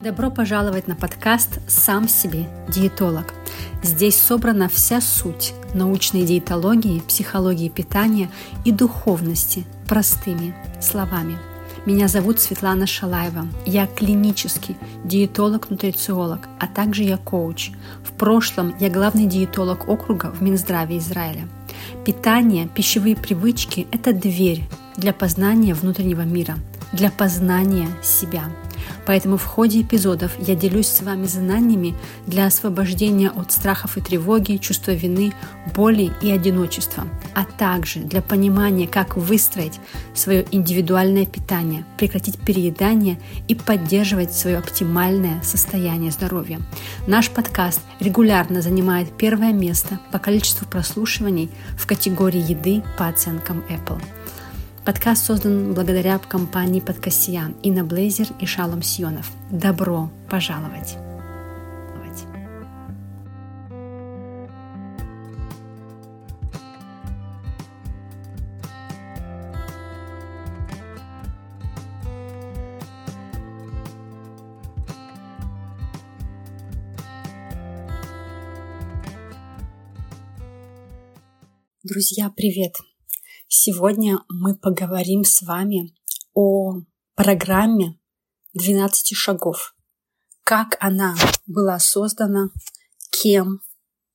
Добро пожаловать на подкаст «Сам себе диетолог». Здесь собрана вся суть научной диетологии, психологии питания и духовности простыми словами. Меня зовут Светлана Шалаева. Я клинический диетолог-нутрициолог, а также я коуч. В прошлом я главный диетолог округа в Минздраве Израиля. Питание, пищевые привычки – это дверь для познания внутреннего мира, для познания себя – Поэтому в ходе эпизодов я делюсь с вами знаниями для освобождения от страхов и тревоги, чувства вины, боли и одиночества, а также для понимания, как выстроить свое индивидуальное питание, прекратить переедание и поддерживать свое оптимальное состояние здоровья. Наш подкаст регулярно занимает первое место по количеству прослушиваний в категории еды по оценкам Apple. Подкаст создан благодаря компании Подкасиян, Инна Блейзер и Шалом Сионов. Добро пожаловать! Друзья, привет! Сегодня мы поговорим с вами о программе 12 шагов. Как она была создана, кем,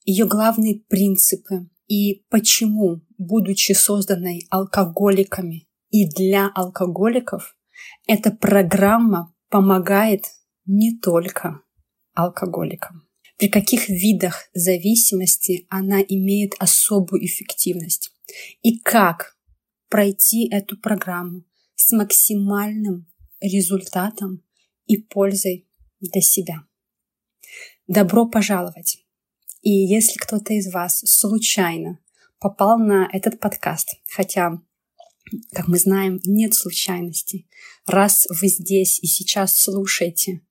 ее главные принципы и почему, будучи созданной алкоголиками и для алкоголиков, эта программа помогает не только алкоголикам. При каких видах зависимости она имеет особую эффективность и как пройти эту программу с максимальным результатом и пользой для себя. Добро пожаловать! И если кто-то из вас случайно попал на этот подкаст, хотя, как мы знаем, нет случайностей, раз вы здесь и сейчас слушаете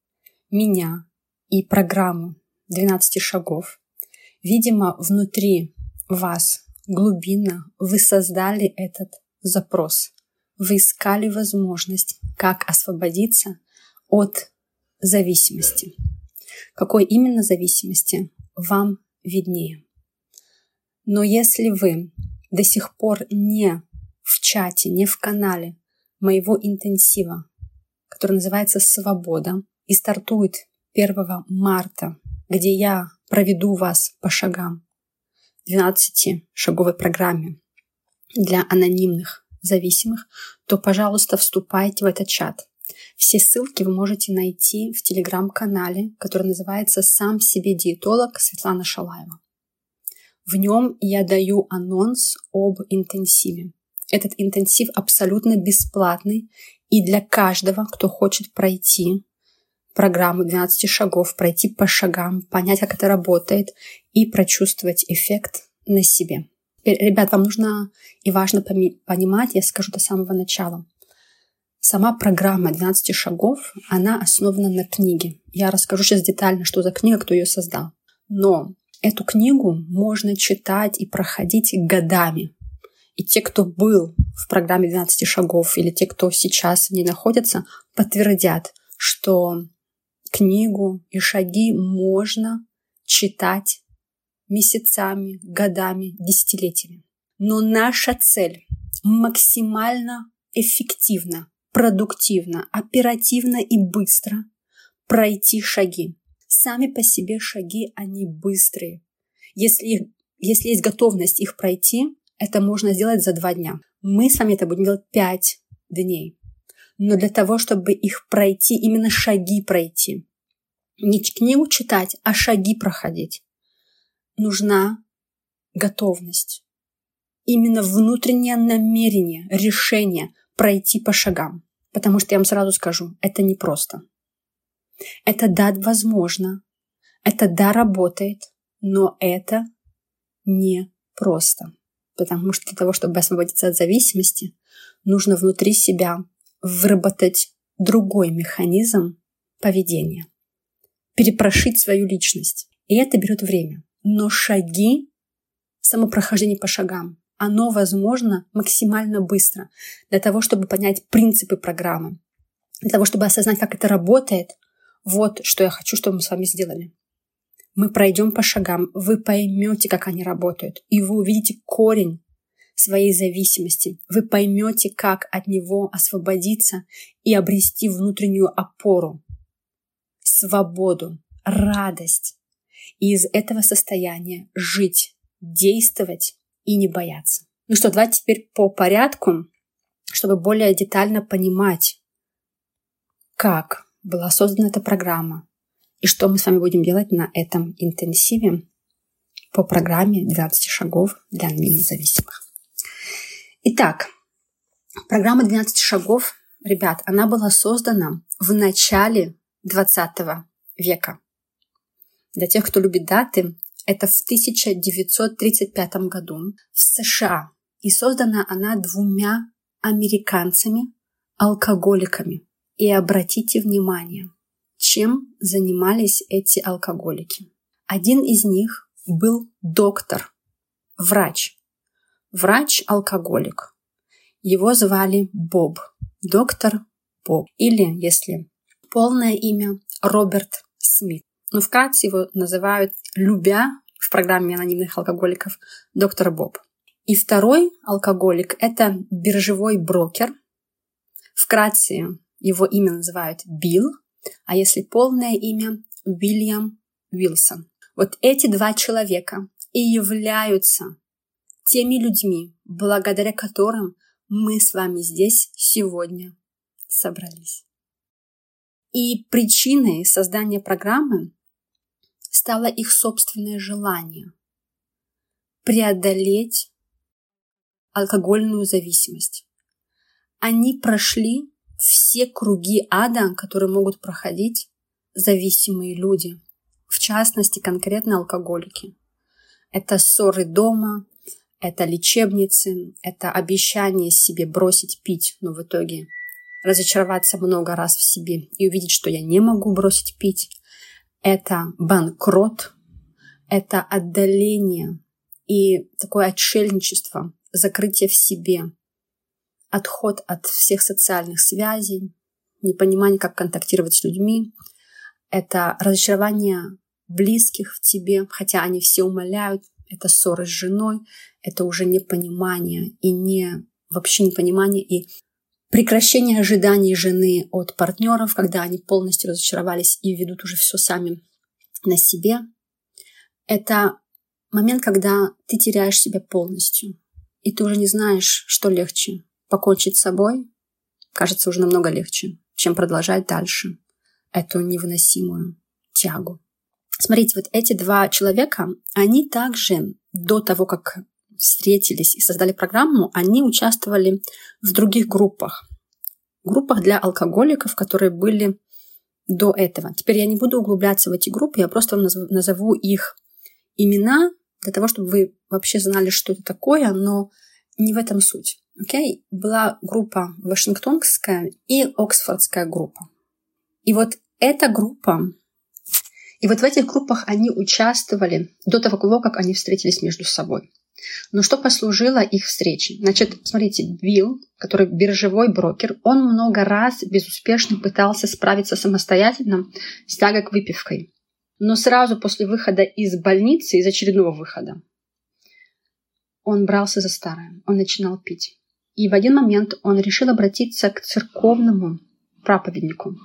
меня и программу 12 шагов, видимо, внутри вас глубинно вы создали этот запрос. Вы искали возможность, как освободиться от зависимости. Какой именно зависимости, вам виднее. Но если вы до сих пор не в чате, не в канале моего интенсива, который называется «Свобода» и стартует 1 марта, где я проведу вас по шагам 12-шаговой программе для анонимных зависимых, то, пожалуйста, вступайте в этот чат. Все ссылки вы можете найти в телеграм-канале, который называется «Сам себе диетолог» Светлана Шалаева. В нем я даю анонс об интенсиве. Этот интенсив абсолютно бесплатный и для каждого, кто хочет пройти программу 12 шагов, пройти по шагам, понять, как это работает и прочувствовать эффект на себе. Теперь, ребят, вам нужно и важно понимать, я скажу до самого начала. Сама программа 12 шагов, она основана на книге. Я расскажу сейчас детально, что за книга, кто ее создал. Но эту книгу можно читать и проходить годами. И те, кто был в программе 12 шагов, или те, кто сейчас в ней находится, подтвердят, что книгу и шаги можно читать месяцами, годами, десятилетиями. Но наша цель максимально эффективно, продуктивно, оперативно и быстро пройти шаги. Сами по себе шаги, они быстрые. Если, если есть готовность их пройти, это можно сделать за два дня. Мы с вами это будем делать пять дней но для того, чтобы их пройти, именно шаги пройти, не книгу читать, а шаги проходить, нужна готовность. Именно внутреннее намерение, решение пройти по шагам. Потому что я вам сразу скажу, это непросто. Это да, возможно, это да, работает, но это не просто. Потому что для того, чтобы освободиться от зависимости, нужно внутри себя выработать другой механизм поведения, перепрошить свою личность. И это берет время. Но шаги, самопрохождение по шагам, оно возможно максимально быстро для того, чтобы понять принципы программы, для того, чтобы осознать, как это работает, вот что я хочу, чтобы мы с вами сделали. Мы пройдем по шагам, вы поймете, как они работают, и вы увидите корень своей зависимости. Вы поймете, как от него освободиться и обрести внутреннюю опору, свободу, радость. И из этого состояния жить, действовать и не бояться. Ну что, давайте теперь по порядку, чтобы более детально понимать, как была создана эта программа и что мы с вами будем делать на этом интенсиве по программе 12 шагов для независимых. Итак, программа 12 шагов, ребят, она была создана в начале 20 века. Для тех, кто любит даты, это в 1935 году в США. И создана она двумя американцами, алкоголиками. И обратите внимание, чем занимались эти алкоголики. Один из них был доктор, врач, врач-алкоголик. Его звали Боб, доктор Боб, или, если полное имя, Роберт Смит. Но вкратце его называют, любя в программе анонимных алкоголиков, доктор Боб. И второй алкоголик – это биржевой брокер. Вкратце его имя называют Билл, а если полное имя – Уильям Уилсон. Вот эти два человека и являются теми людьми, благодаря которым мы с вами здесь сегодня собрались. И причиной создания программы стало их собственное желание преодолеть алкогольную зависимость. Они прошли все круги ада, которые могут проходить зависимые люди, в частности конкретно алкоголики. Это ссоры дома, это лечебницы, это обещание себе бросить пить, но в итоге разочароваться много раз в себе и увидеть, что я не могу бросить пить. Это банкрот, это отдаление и такое отшельничество, закрытие в себе, отход от всех социальных связей, непонимание, как контактировать с людьми. Это разочарование близких в тебе, хотя они все умоляют, это ссоры с женой, это уже непонимание и не вообще непонимание и прекращение ожиданий жены от партнеров, когда они полностью разочаровались и ведут уже все сами на себе. Это момент, когда ты теряешь себя полностью, и ты уже не знаешь, что легче. Покончить с собой кажется уже намного легче, чем продолжать дальше эту невыносимую тягу. Смотрите, вот эти два человека, они также до того, как встретились и создали программу, они участвовали в других группах. Группах для алкоголиков, которые были до этого. Теперь я не буду углубляться в эти группы, я просто вам назову их имена для того, чтобы вы вообще знали, что это такое, но не в этом суть. Okay? Была группа Вашингтонская и Оксфордская группа. И вот эта группа и вот в этих группах они участвовали до того, как они встретились между собой. Но что послужило их встрече? Значит, смотрите, Билл, который биржевой брокер, он много раз безуспешно пытался справиться самостоятельно с тягой к выпивкой. Но сразу после выхода из больницы, из очередного выхода, он брался за старое, он начинал пить. И в один момент он решил обратиться к церковному проповеднику,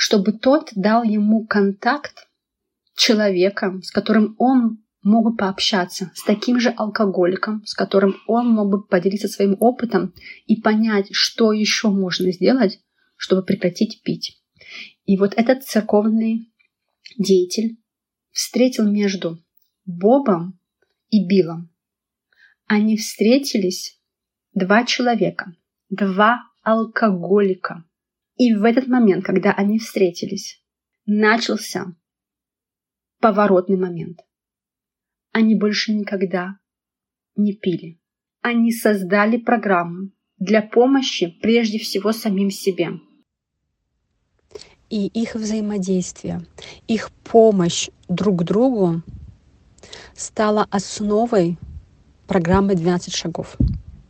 чтобы тот дал ему контакт человека, с которым он мог бы пообщаться, с таким же алкоголиком, с которым он мог бы поделиться своим опытом и понять, что еще можно сделать, чтобы прекратить пить. И вот этот церковный деятель встретил между Бобом и Биллом. Они встретились два человека, два алкоголика. И в этот момент, когда они встретились, начался поворотный момент. Они больше никогда не пили. Они создали программу для помощи прежде всего самим себе. И их взаимодействие, их помощь друг другу стала основой программы 12 шагов.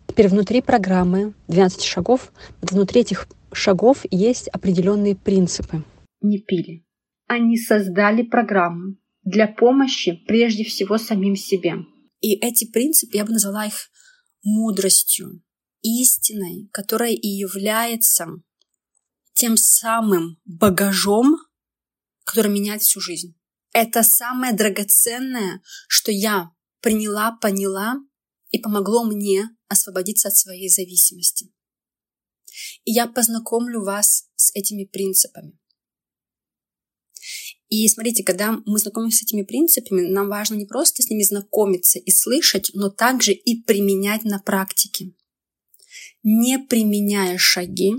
Теперь внутри программы 12 шагов, внутри этих шагов есть определенные принципы. Не пили они создали программу для помощи прежде всего самим себе. И эти принципы, я бы назвала их мудростью, истиной, которая и является тем самым багажом, который меняет всю жизнь. Это самое драгоценное, что я приняла, поняла и помогло мне освободиться от своей зависимости. И я познакомлю вас с этими принципами. И смотрите, когда мы знакомимся с этими принципами, нам важно не просто с ними знакомиться и слышать, но также и применять на практике. Не применяя шаги,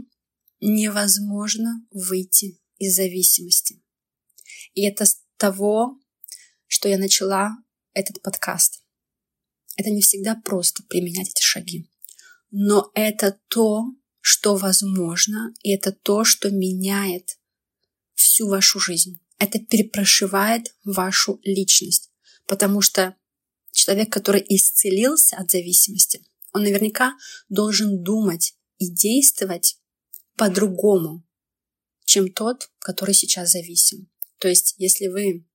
невозможно выйти из зависимости. И это с того, что я начала этот подкаст. Это не всегда просто применять эти шаги. Но это то, что возможно, и это то, что меняет всю вашу жизнь. Это перепрошивает вашу личность. Потому что человек, который исцелился от зависимости, он наверняка должен думать и действовать по-другому, чем тот, который сейчас зависим. То есть, если вы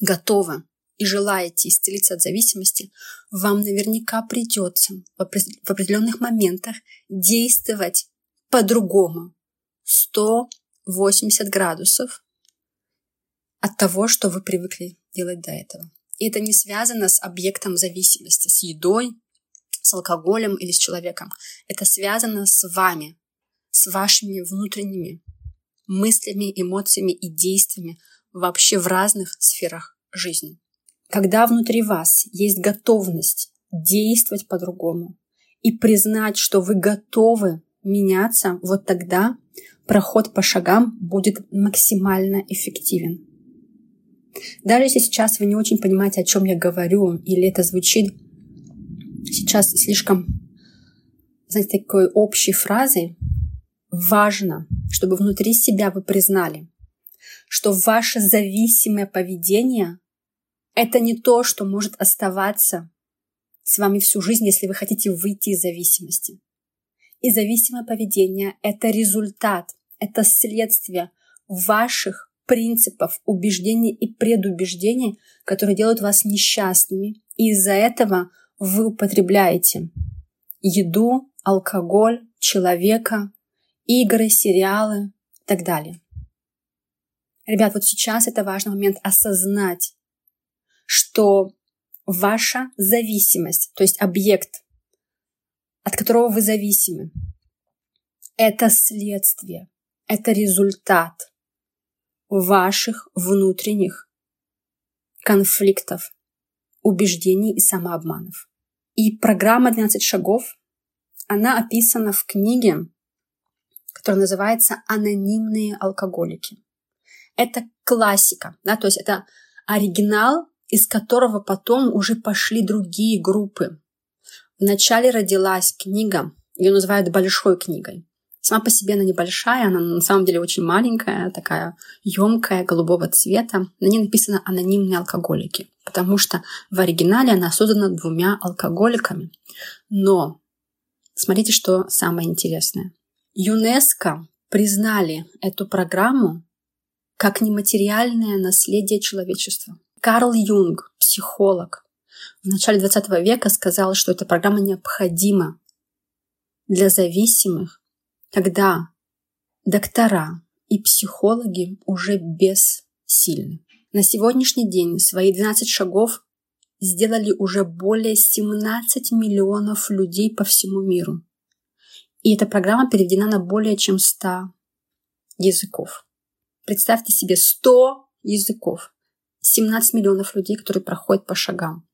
готовы и желаете исцелиться от зависимости, вам наверняка придется в определенных моментах действовать по-другому. 180 градусов от того, что вы привыкли делать до этого. И это не связано с объектом зависимости, с едой, с алкоголем или с человеком. Это связано с вами, с вашими внутренними мыслями, эмоциями и действиями вообще в разных сферах жизни. Когда внутри вас есть готовность действовать по-другому и признать, что вы готовы меняться, вот тогда проход по шагам будет максимально эффективен. Даже если сейчас вы не очень понимаете, о чем я говорю, или это звучит сейчас слишком, знаете, такой общей фразой, важно, чтобы внутри себя вы признали, что ваше зависимое поведение — это не то, что может оставаться с вами всю жизнь, если вы хотите выйти из зависимости. И зависимое поведение — это результат, это следствие ваших принципов, убеждений и предубеждений, которые делают вас несчастными. И из-за этого вы употребляете еду, алкоголь, человека, игры, сериалы и так далее. Ребят, вот сейчас это важный момент осознать, что ваша зависимость, то есть объект, от которого вы зависимы, это следствие, это результат ваших внутренних конфликтов, убеждений и самообманов. И программа «12 шагов», она описана в книге который называется «Анонимные алкоголики». Это классика, да, то есть это оригинал, из которого потом уже пошли другие группы. Вначале родилась книга, ее называют большой книгой. Сама по себе она небольшая, она на самом деле очень маленькая, такая емкая, голубого цвета. На ней написано «Анонимные алкоголики», потому что в оригинале она создана двумя алкоголиками. Но смотрите, что самое интересное. ЮНЕСКО признали эту программу как нематериальное наследие человечества. Карл Юнг, психолог, в начале 20 века сказал, что эта программа необходима для зависимых, когда доктора и психологи уже бессильны. На сегодняшний день свои 12 шагов сделали уже более 17 миллионов людей по всему миру. И эта программа переведена на более чем 100 языков. Представьте себе 100 языков, 17 миллионов людей, которые проходят по шагам.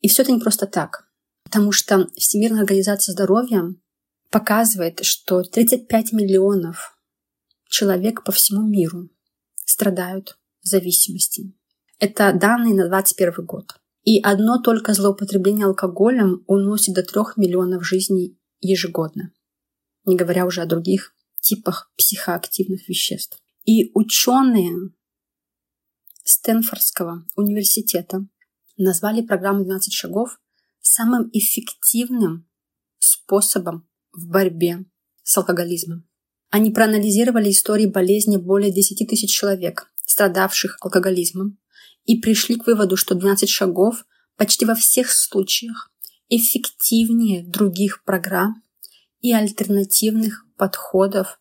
И все это не просто так, потому что Всемирная организация здоровья показывает, что 35 миллионов человек по всему миру страдают зависимости. Это данные на 2021 год. И одно только злоупотребление алкоголем уносит до 3 миллионов жизней ежегодно не говоря уже о других типах психоактивных веществ. И ученые Стэнфордского университета назвали программу «12 шагов» самым эффективным способом в борьбе с алкоголизмом. Они проанализировали истории болезни более 10 тысяч человек, страдавших алкоголизмом, и пришли к выводу, что 12 шагов почти во всех случаях эффективнее других программ и альтернативных подходов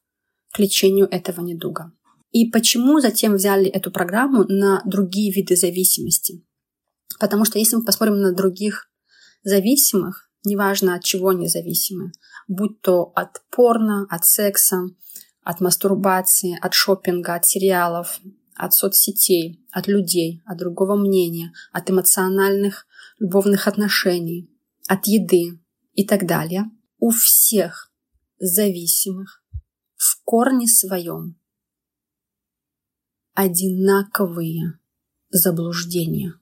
к лечению этого недуга. И почему затем взяли эту программу на другие виды зависимости? Потому что если мы посмотрим на других зависимых, неважно от чего они зависимы, будь то от порно, от секса, от мастурбации, от шопинга, от сериалов, от соцсетей, от людей, от другого мнения, от эмоциональных любовных отношений, от еды и так далее, у всех зависимых в корне своем одинаковые заблуждения.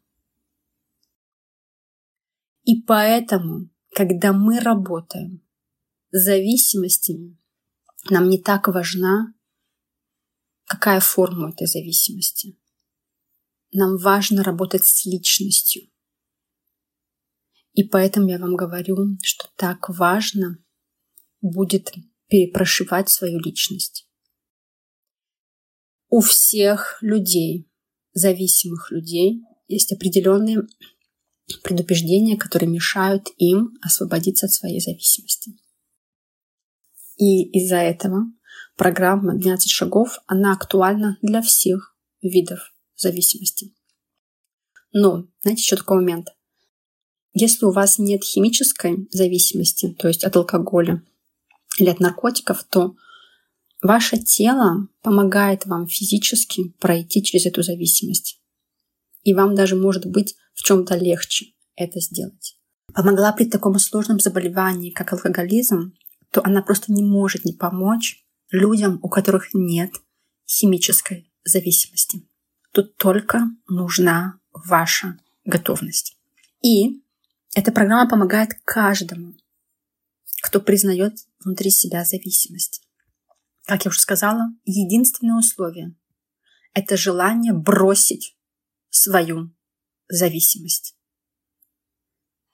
И поэтому, когда мы работаем с зависимостями, нам не так важна, какая форма этой зависимости. Нам важно работать с личностью. И поэтому я вам говорю, что так важно будет перепрошивать свою личность. У всех людей, зависимых людей, есть определенные предубеждения, которые мешают им освободиться от своей зависимости. И из-за этого программа 12 шагов, она актуальна для всех видов зависимости. Но, знаете, еще такой момент. Если у вас нет химической зависимости, то есть от алкоголя или от наркотиков, то ваше тело помогает вам физически пройти через эту зависимость. И вам даже может быть в чем-то легче это сделать. Помогла при таком сложном заболевании, как алкоголизм, то она просто не может не помочь людям, у которых нет химической зависимости. Тут только нужна ваша готовность. И эта программа помогает каждому, кто признает внутри себя зависимость. Как я уже сказала, единственное условие – это желание бросить свою зависимость.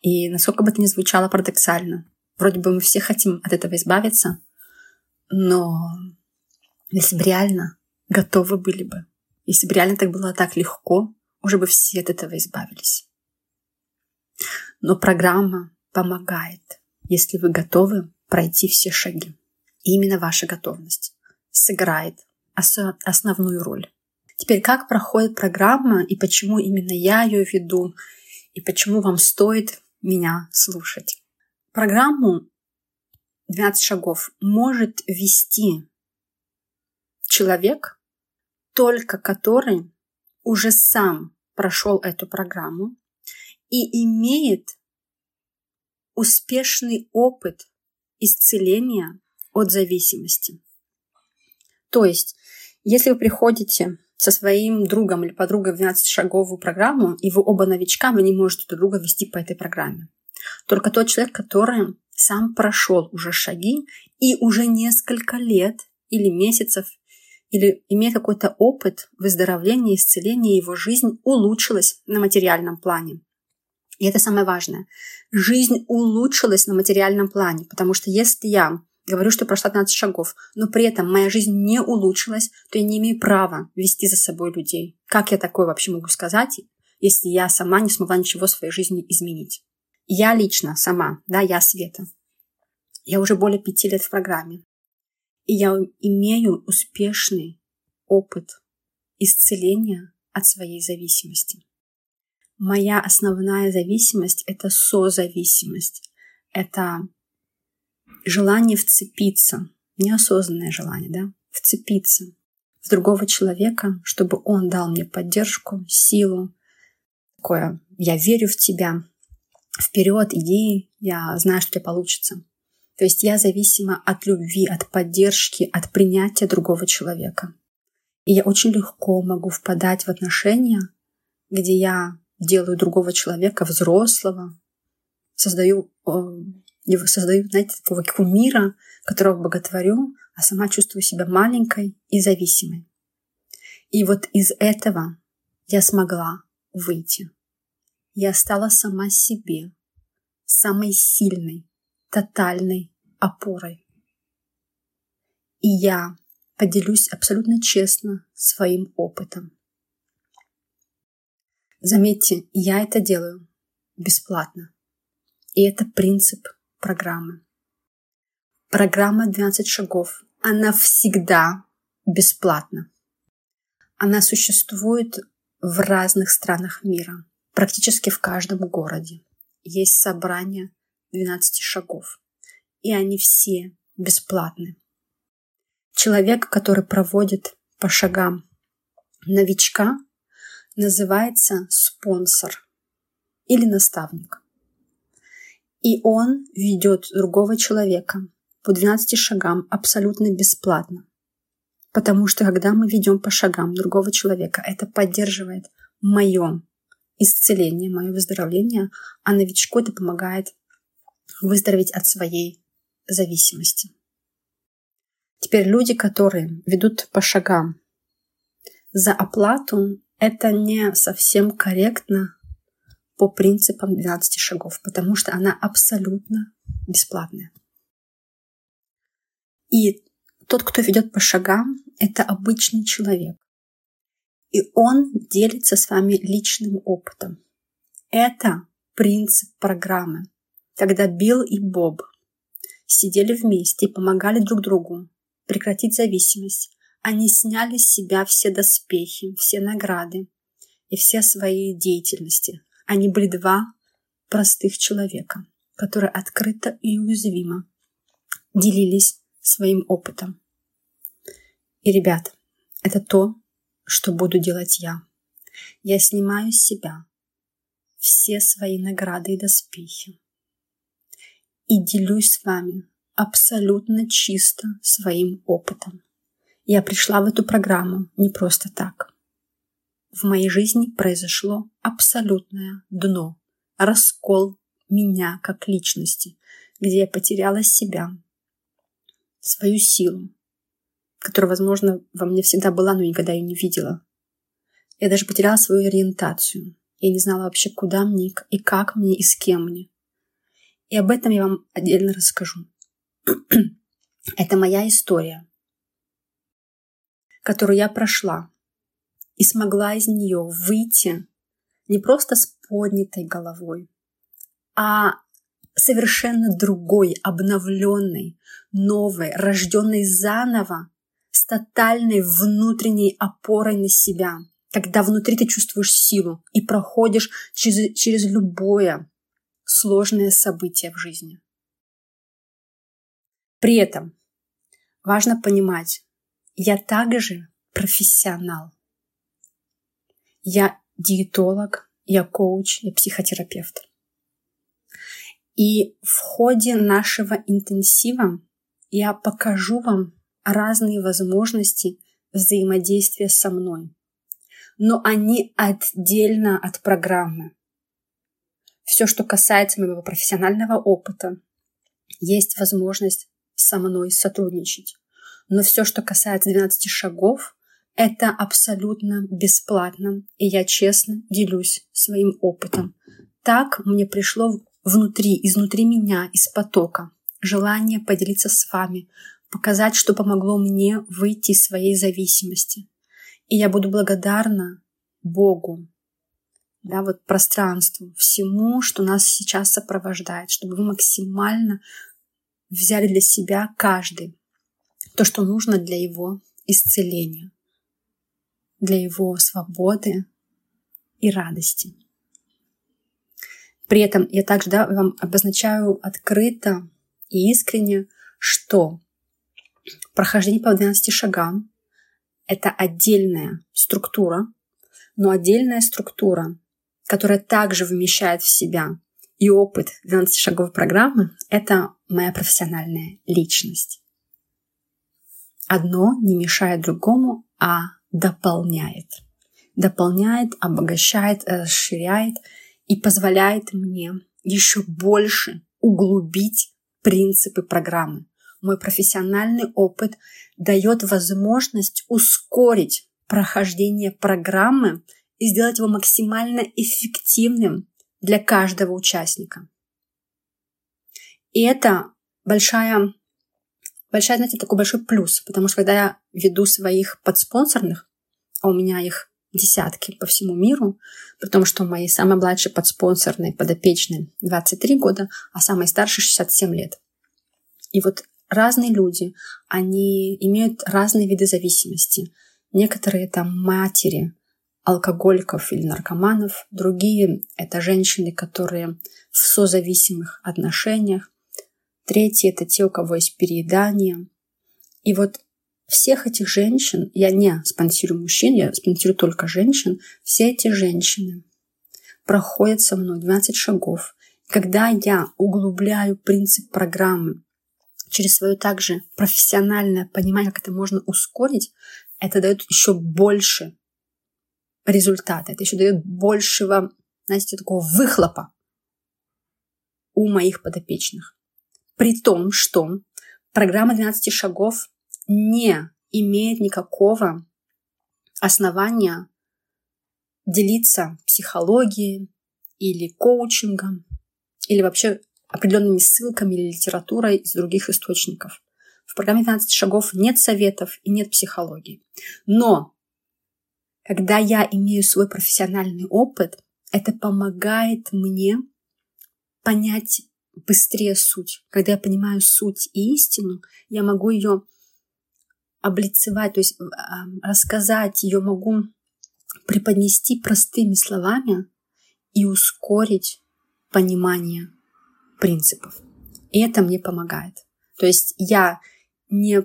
И насколько бы это ни звучало парадоксально, вроде бы мы все хотим от этого избавиться, но если бы реально готовы были бы, если бы реально так было так легко, уже бы все от этого избавились. Но программа помогает, если вы готовы пройти все шаги. Именно ваша готовность сыграет основную роль. Теперь, как проходит программа и почему именно я ее веду, и почему вам стоит меня слушать. Программу 12 шагов может вести человек, только который уже сам прошел эту программу и имеет успешный опыт исцеления от зависимости. То есть, если вы приходите со своим другом или подругой в 12-шаговую программу, и вы оба новичка, вы не можете друг друга вести по этой программе. Только тот человек, который сам прошел уже шаги и уже несколько лет или месяцев или имеет какой-то опыт выздоровления, исцеления, его жизнь улучшилась на материальном плане. И это самое важное. Жизнь улучшилась на материальном плане, потому что если я говорю, что прошла 12 шагов, но при этом моя жизнь не улучшилась, то я не имею права вести за собой людей. Как я такое вообще могу сказать, если я сама не смогла ничего в своей жизни изменить? Я лично сама, да, я Света. Я уже более пяти лет в программе. И я имею успешный опыт исцеления от своей зависимости. Моя основная зависимость – это созависимость. Это желание вцепиться, неосознанное желание, да, вцепиться в другого человека, чтобы он дал мне поддержку, силу, такое «я верю в тебя», «вперед, иди, я знаю, что тебе получится». То есть я зависима от любви, от поддержки, от принятия другого человека. И я очень легко могу впадать в отношения, где я делаю другого человека взрослого, создаю э, его создаю, знаете, такого кумира, которого боготворю, а сама чувствую себя маленькой и зависимой. И вот из этого я смогла выйти. Я стала сама себе самой сильной, тотальной опорой. И я поделюсь абсолютно честно своим опытом. Заметьте, я это делаю бесплатно. И это принцип программы. Программа 12 шагов, она всегда бесплатна. Она существует в разных странах мира, практически в каждом городе. Есть собрание 12 шагов, и они все бесплатны. Человек, который проводит по шагам новичка, называется спонсор или наставник. И он ведет другого человека по 12 шагам абсолютно бесплатно. Потому что когда мы ведем по шагам другого человека, это поддерживает мое исцеление, мое выздоровление, а новичку это помогает выздороветь от своей зависимости. Теперь люди, которые ведут по шагам за оплату, это не совсем корректно по принципам 12 шагов, потому что она абсолютно бесплатная. И тот, кто ведет по шагам, это обычный человек. И он делится с вами личным опытом. Это принцип программы. Когда Билл и Боб сидели вместе и помогали друг другу прекратить зависимость, они сняли с себя все доспехи, все награды и все свои деятельности. Они были два простых человека, которые открыто и уязвимо делились своим опытом. И, ребят, это то, что буду делать я. Я снимаю с себя все свои награды и доспехи и делюсь с вами абсолютно чисто своим опытом. Я пришла в эту программу не просто так. В моей жизни произошло абсолютное дно, раскол меня как личности, где я потеряла себя, свою силу, которая, возможно, во мне всегда была, но никогда ее не видела. Я даже потеряла свою ориентацию. Я не знала вообще, куда мне и как мне и с кем мне. И об этом я вам отдельно расскажу. Это моя история, которую я прошла и смогла из нее выйти не просто с поднятой головой, а совершенно другой, обновленной, новой, рожденной заново, с тотальной внутренней опорой на себя, когда внутри ты чувствуешь силу и проходишь через, через любое сложное событие в жизни. При этом важно понимать, я также профессионал. Я диетолог, я коуч, я психотерапевт. И в ходе нашего интенсива я покажу вам разные возможности взаимодействия со мной. Но они отдельно от программы. Все, что касается моего профессионального опыта, есть возможность со мной сотрудничать. Но все, что касается 12 шагов, это абсолютно бесплатно, и я честно делюсь своим опытом. Так мне пришло внутри, изнутри меня, из потока, желание поделиться с вами, показать, что помогло мне выйти из своей зависимости. И я буду благодарна Богу, да, вот пространству, всему, что нас сейчас сопровождает, чтобы вы максимально взяли для себя каждый то, что нужно для его исцеления, для его свободы и радости. При этом я также да, вам обозначаю открыто и искренне, что прохождение по 12 шагам — это отдельная структура, но отдельная структура, которая также вмещает в себя и опыт 12 шагов программы — это моя профессиональная личность. Одно не мешает другому, а дополняет. Дополняет, обогащает, расширяет и позволяет мне еще больше углубить принципы программы. Мой профессиональный опыт дает возможность ускорить прохождение программы и сделать его максимально эффективным для каждого участника. И это большая, большая, знаете, такой большой плюс, потому что когда я веду своих подспонсорных, а у меня их десятки по всему миру, при том, что моей самой младшей подспонсорной подопечной 23 года, а самой старшей 67 лет. И вот разные люди, они имеют разные виды зависимости. Некоторые там матери, алкоголиков или наркоманов, другие — это женщины, которые в созависимых отношениях, третьи — это те, у кого есть переедание. И вот всех этих женщин, я не спонсирую мужчин, я спонсирую только женщин, все эти женщины проходят со мной 12 шагов. Когда я углубляю принцип программы через свое также профессиональное понимание, как это можно ускорить, это дает еще больше результата, это еще дает большего, знаете, такого выхлопа у моих подопечных. При том, что программа 12 шагов не имеет никакого основания делиться психологией или коучингом, или вообще определенными ссылками или литературой из других источников. В программе 12 шагов нет советов и нет психологии. Но когда я имею свой профессиональный опыт, это помогает мне понять быстрее суть. Когда я понимаю суть и истину, я могу ее облицевать, то есть рассказать ее могу преподнести простыми словами и ускорить понимание принципов. И это мне помогает. То есть я не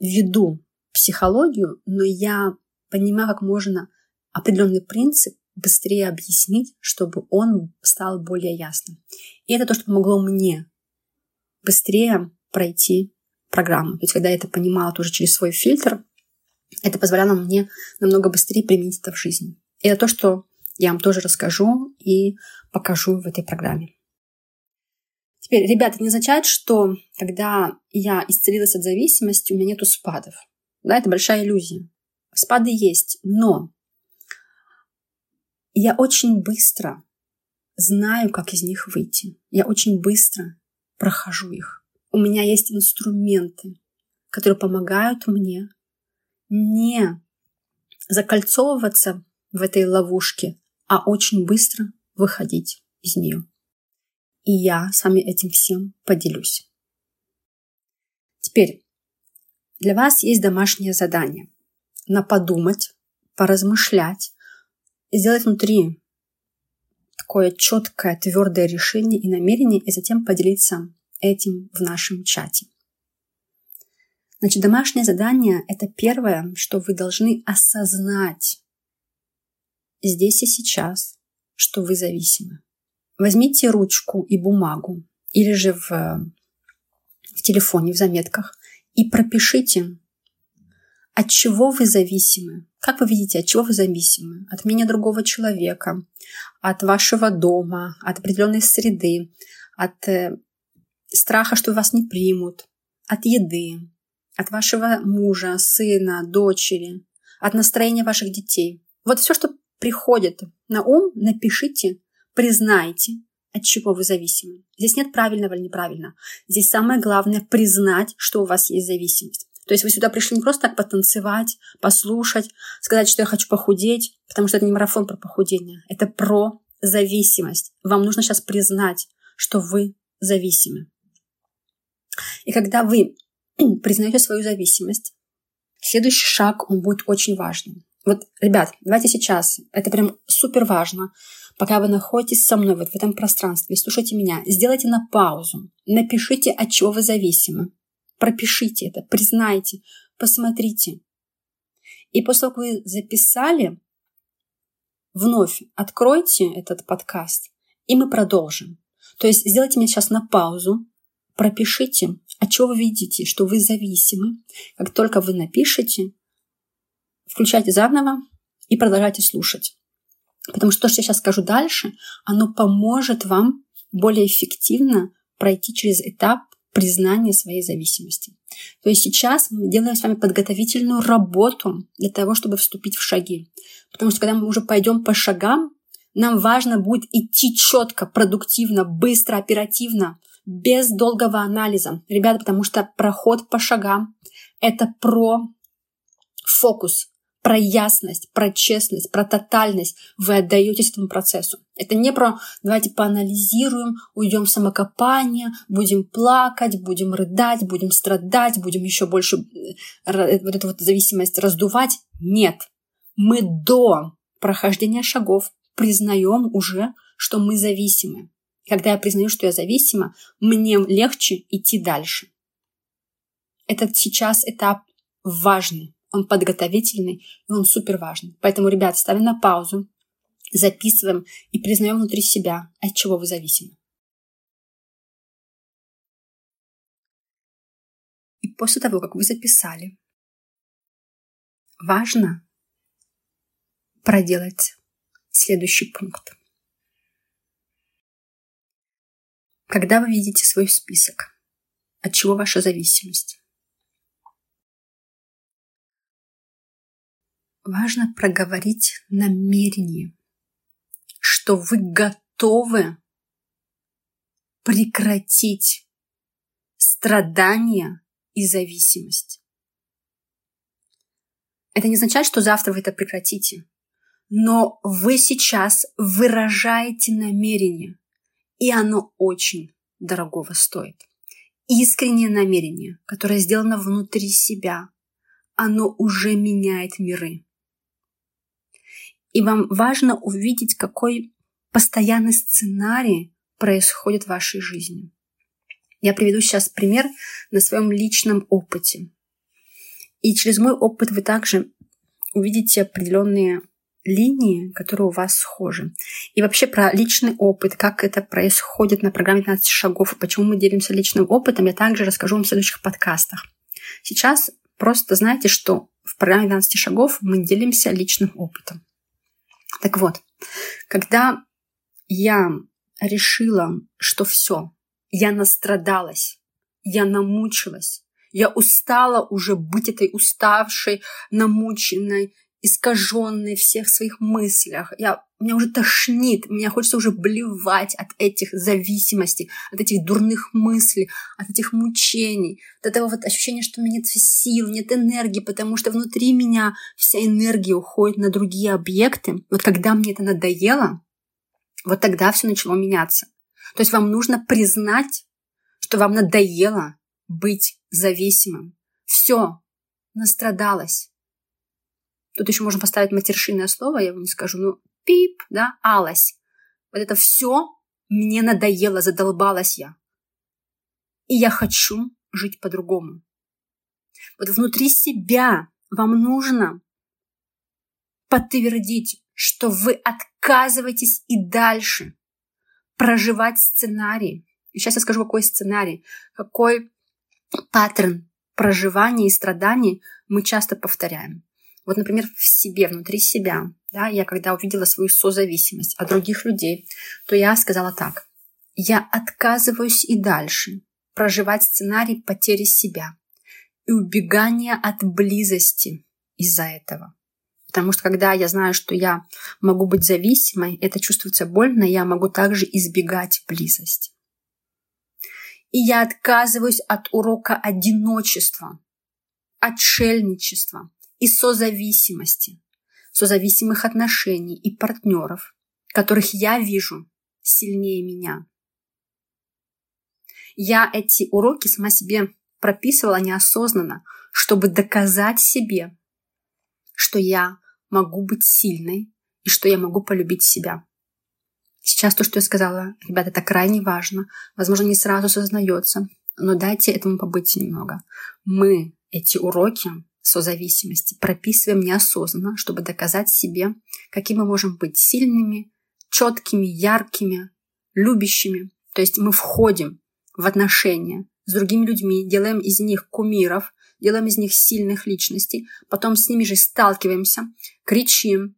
веду психологию, но я понимаю, как можно определенный принцип быстрее объяснить, чтобы он стал более ясным. И это то, что помогло мне быстрее пройти программу. То есть, когда я это понимала тоже через свой фильтр, это позволяло мне намного быстрее применить это в жизни. И это то, что я вам тоже расскажу и покажу в этой программе. Теперь, ребята, не означает, что когда я исцелилась от зависимости, у меня нету спадов. Да, это большая иллюзия. Спады есть, но я очень быстро знаю, как из них выйти. Я очень быстро прохожу их у меня есть инструменты, которые помогают мне не закольцовываться в этой ловушке, а очень быстро выходить из нее. И я с вами этим всем поделюсь. Теперь для вас есть домашнее задание на подумать, поразмышлять, сделать внутри такое четкое, твердое решение и намерение, и затем поделиться этим в нашем чате. Значит, домашнее задание – это первое, что вы должны осознать здесь и сейчас, что вы зависимы. Возьмите ручку и бумагу или же в, в телефоне, в заметках и пропишите, от чего вы зависимы. Как вы видите, от чего вы зависимы? От мнения другого человека, от вашего дома, от определенной среды, от э, страха, что вас не примут, от еды, от вашего мужа, сына, дочери, от настроения ваших детей. Вот все, что приходит на ум, напишите, признайте, от чего вы зависимы. Здесь нет правильного или неправильно. Здесь самое главное признать, что у вас есть зависимость. То есть вы сюда пришли не просто так потанцевать, послушать, сказать, что я хочу похудеть, потому что это не марафон про похудение, это про зависимость. Вам нужно сейчас признать, что вы зависимы. И когда вы признаете свою зависимость, следующий шаг, он будет очень важным. Вот, ребят, давайте сейчас, это прям супер важно, пока вы находитесь со мной вот в этом пространстве, слушайте меня, сделайте на паузу, напишите, от чего вы зависимы, пропишите это, признайте, посмотрите. И после того, как вы записали, вновь откройте этот подкаст, и мы продолжим. То есть сделайте мне сейчас на паузу, пропишите, от чего вы видите, что вы зависимы. Как только вы напишете, включайте заново и продолжайте слушать. Потому что то, что я сейчас скажу дальше, оно поможет вам более эффективно пройти через этап признания своей зависимости. То есть сейчас мы делаем с вами подготовительную работу для того, чтобы вступить в шаги. Потому что когда мы уже пойдем по шагам, нам важно будет идти четко, продуктивно, быстро, оперативно, без долгого анализа. Ребята, потому что проход по шагам – это про фокус, про ясность, про честность, про тотальность вы отдаетесь этому процессу. Это не про давайте поанализируем, уйдем в самокопание, будем плакать, будем рыдать, будем страдать, будем еще больше э, вот эту вот зависимость раздувать. Нет. Мы до прохождения шагов признаем уже, что мы зависимы. Когда я признаю, что я зависима, мне легче идти дальше. Этот сейчас этап важный, он подготовительный, и он супер важный. Поэтому, ребят, ставим на паузу, записываем и признаем внутри себя, от чего вы зависимы. И после того, как вы записали, важно проделать следующий пункт. Когда вы видите свой список, от чего ваша зависимость? Важно проговорить намерение, что вы готовы прекратить страдания и зависимость. Это не означает, что завтра вы это прекратите, но вы сейчас выражаете намерение, и оно очень дорогого стоит. Искреннее намерение, которое сделано внутри себя, оно уже меняет миры. И вам важно увидеть, какой постоянный сценарий происходит в вашей жизни. Я приведу сейчас пример на своем личном опыте. И через мой опыт вы также увидите определенные линии, которые у вас схожи. И вообще про личный опыт, как это происходит на программе 15 шагов, и почему мы делимся личным опытом, я также расскажу вам в следующих подкастах. Сейчас просто знайте, что в программе 12 шагов мы делимся личным опытом. Так вот, когда я решила, что все, я настрадалась, я намучилась, я устала уже быть этой уставшей, намученной, искаженной в всех своих мыслях. Я, меня уже тошнит, меня хочется уже блевать от этих зависимостей, от этих дурных мыслей, от этих мучений, от этого вот ощущения, что у меня нет сил, нет энергии, потому что внутри меня вся энергия уходит на другие объекты. Вот когда мне это надоело, вот тогда все начало меняться. То есть вам нужно признать, что вам надоело быть зависимым. Все, настрадалась Тут еще можно поставить матершинное слово, я вам не скажу, ну, пип, да, алась. Вот это все мне надоело, задолбалась я. И я хочу жить по-другому. Вот внутри себя вам нужно подтвердить, что вы отказываетесь и дальше проживать сценарий. И сейчас я скажу, какой сценарий, какой паттерн проживания и страданий мы часто повторяем. Вот, например, в себе, внутри себя, да, я когда увидела свою созависимость от других людей, то я сказала так. Я отказываюсь и дальше проживать сценарий потери себя и убегания от близости из-за этого. Потому что когда я знаю, что я могу быть зависимой, это чувствуется больно, я могу также избегать близости. И я отказываюсь от урока одиночества, отшельничества, и созависимости, созависимых отношений и партнеров, которых я вижу сильнее меня. Я эти уроки сама себе прописывала неосознанно, чтобы доказать себе, что я могу быть сильной и что я могу полюбить себя. Сейчас то, что я сказала, ребята, это крайне важно. Возможно, не сразу осознается, но дайте этому побыть немного. Мы эти уроки созависимости прописываем неосознанно, чтобы доказать себе, какими мы можем быть сильными, четкими, яркими, любящими. То есть мы входим в отношения с другими людьми, делаем из них кумиров, делаем из них сильных личностей, потом с ними же сталкиваемся, кричим,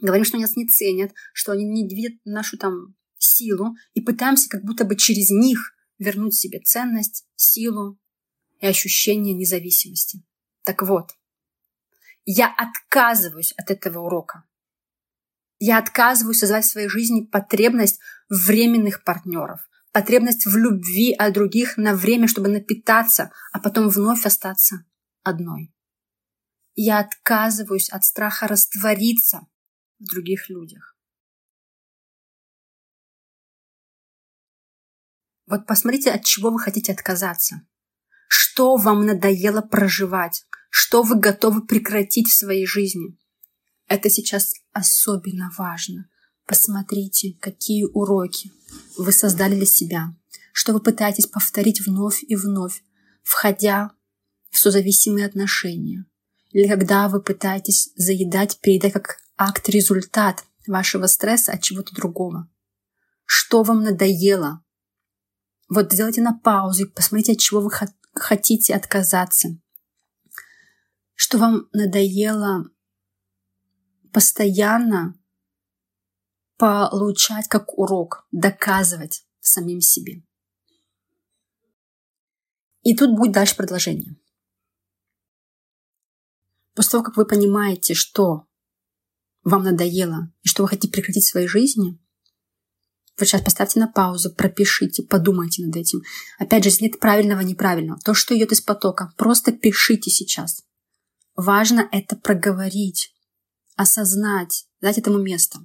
говорим, что нас не ценят, что они не видят нашу там силу, и пытаемся как будто бы через них вернуть себе ценность, силу и ощущение независимости. Так вот, я отказываюсь от этого урока. Я отказываюсь создать в своей жизни потребность временных партнеров, потребность в любви от других на время, чтобы напитаться, а потом вновь остаться одной. Я отказываюсь от страха раствориться в других людях. Вот посмотрите, от чего вы хотите отказаться. Что вам надоело проживать? Что вы готовы прекратить в своей жизни? Это сейчас особенно важно. Посмотрите, какие уроки вы создали для себя, что вы пытаетесь повторить вновь и вновь, входя в созависимые отношения. Или когда вы пытаетесь заедать, передать как акт результат вашего стресса от чего-то другого. Что вам надоело? Вот сделайте на паузу и посмотрите, от чего вы хотите отказаться. Что вам надоело постоянно получать как урок, доказывать самим себе. И тут будет дальше продолжение. После того, как вы понимаете, что вам надоело и что вы хотите прекратить в своей жизни, вы сейчас поставьте на паузу, пропишите, подумайте над этим. Опять же, нет правильного, неправильного. То, что идет из потока, просто пишите сейчас. Важно это проговорить, осознать, дать этому место.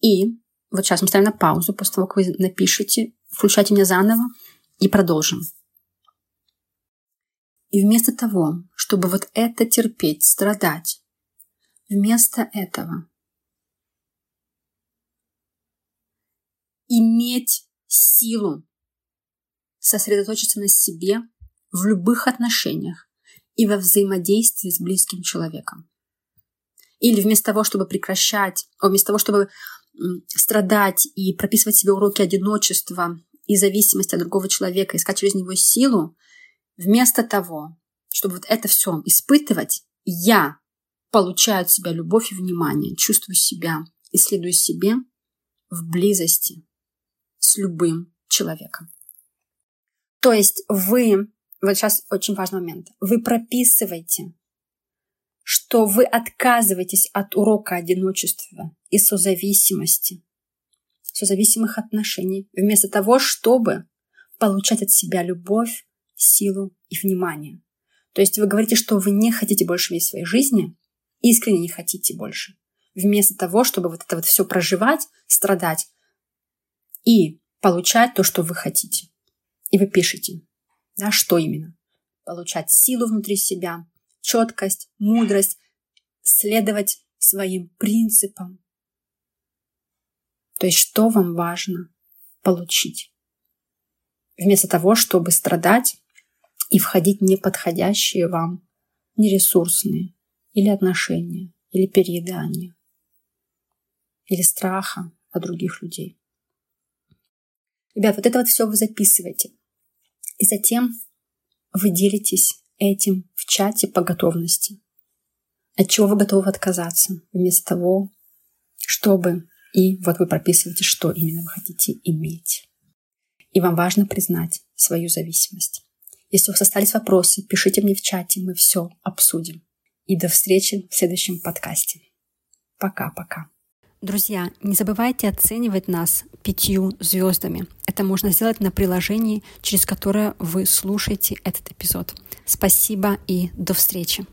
И вот сейчас мы ставим на паузу, после того, как вы напишете, включайте меня заново и продолжим. И вместо того, чтобы вот это терпеть, страдать, вместо этого иметь силу сосредоточиться на себе в любых отношениях и во взаимодействии с близким человеком. Или вместо того, чтобы прекращать, вместо того, чтобы страдать и прописывать себе уроки одиночества и зависимости от другого человека, искать через него силу, вместо того, чтобы вот это все испытывать, я получаю от себя любовь и внимание, чувствую себя, исследую себе в близости с любым человеком. То есть вы, вот сейчас очень важный момент, вы прописываете что вы отказываетесь от урока одиночества и созависимости, созависимых отношений, вместо того, чтобы получать от себя любовь, силу и внимание. То есть вы говорите, что вы не хотите больше видеть своей жизни, искренне не хотите больше. Вместо того, чтобы вот это вот все проживать, страдать и получать то, что вы хотите. И вы пишете, да, что именно. Получать силу внутри себя, четкость, мудрость, следовать своим принципам. То есть, что вам важно получить. Вместо того, чтобы страдать и входить в неподходящие вам, нересурсные или отношения, или переедания, или страха от других людей. Ребят, вот это вот все вы записываете. И затем вы делитесь этим в чате по готовности. От чего вы готовы отказаться, вместо того, чтобы... И вот вы прописываете, что именно вы хотите иметь. И вам важно признать свою зависимость. Если у вас остались вопросы, пишите мне в чате, мы все обсудим. И до встречи в следующем подкасте. Пока-пока. Друзья, не забывайте оценивать нас пятью звездами. Это можно сделать на приложении, через которое вы слушаете этот эпизод. Спасибо и до встречи.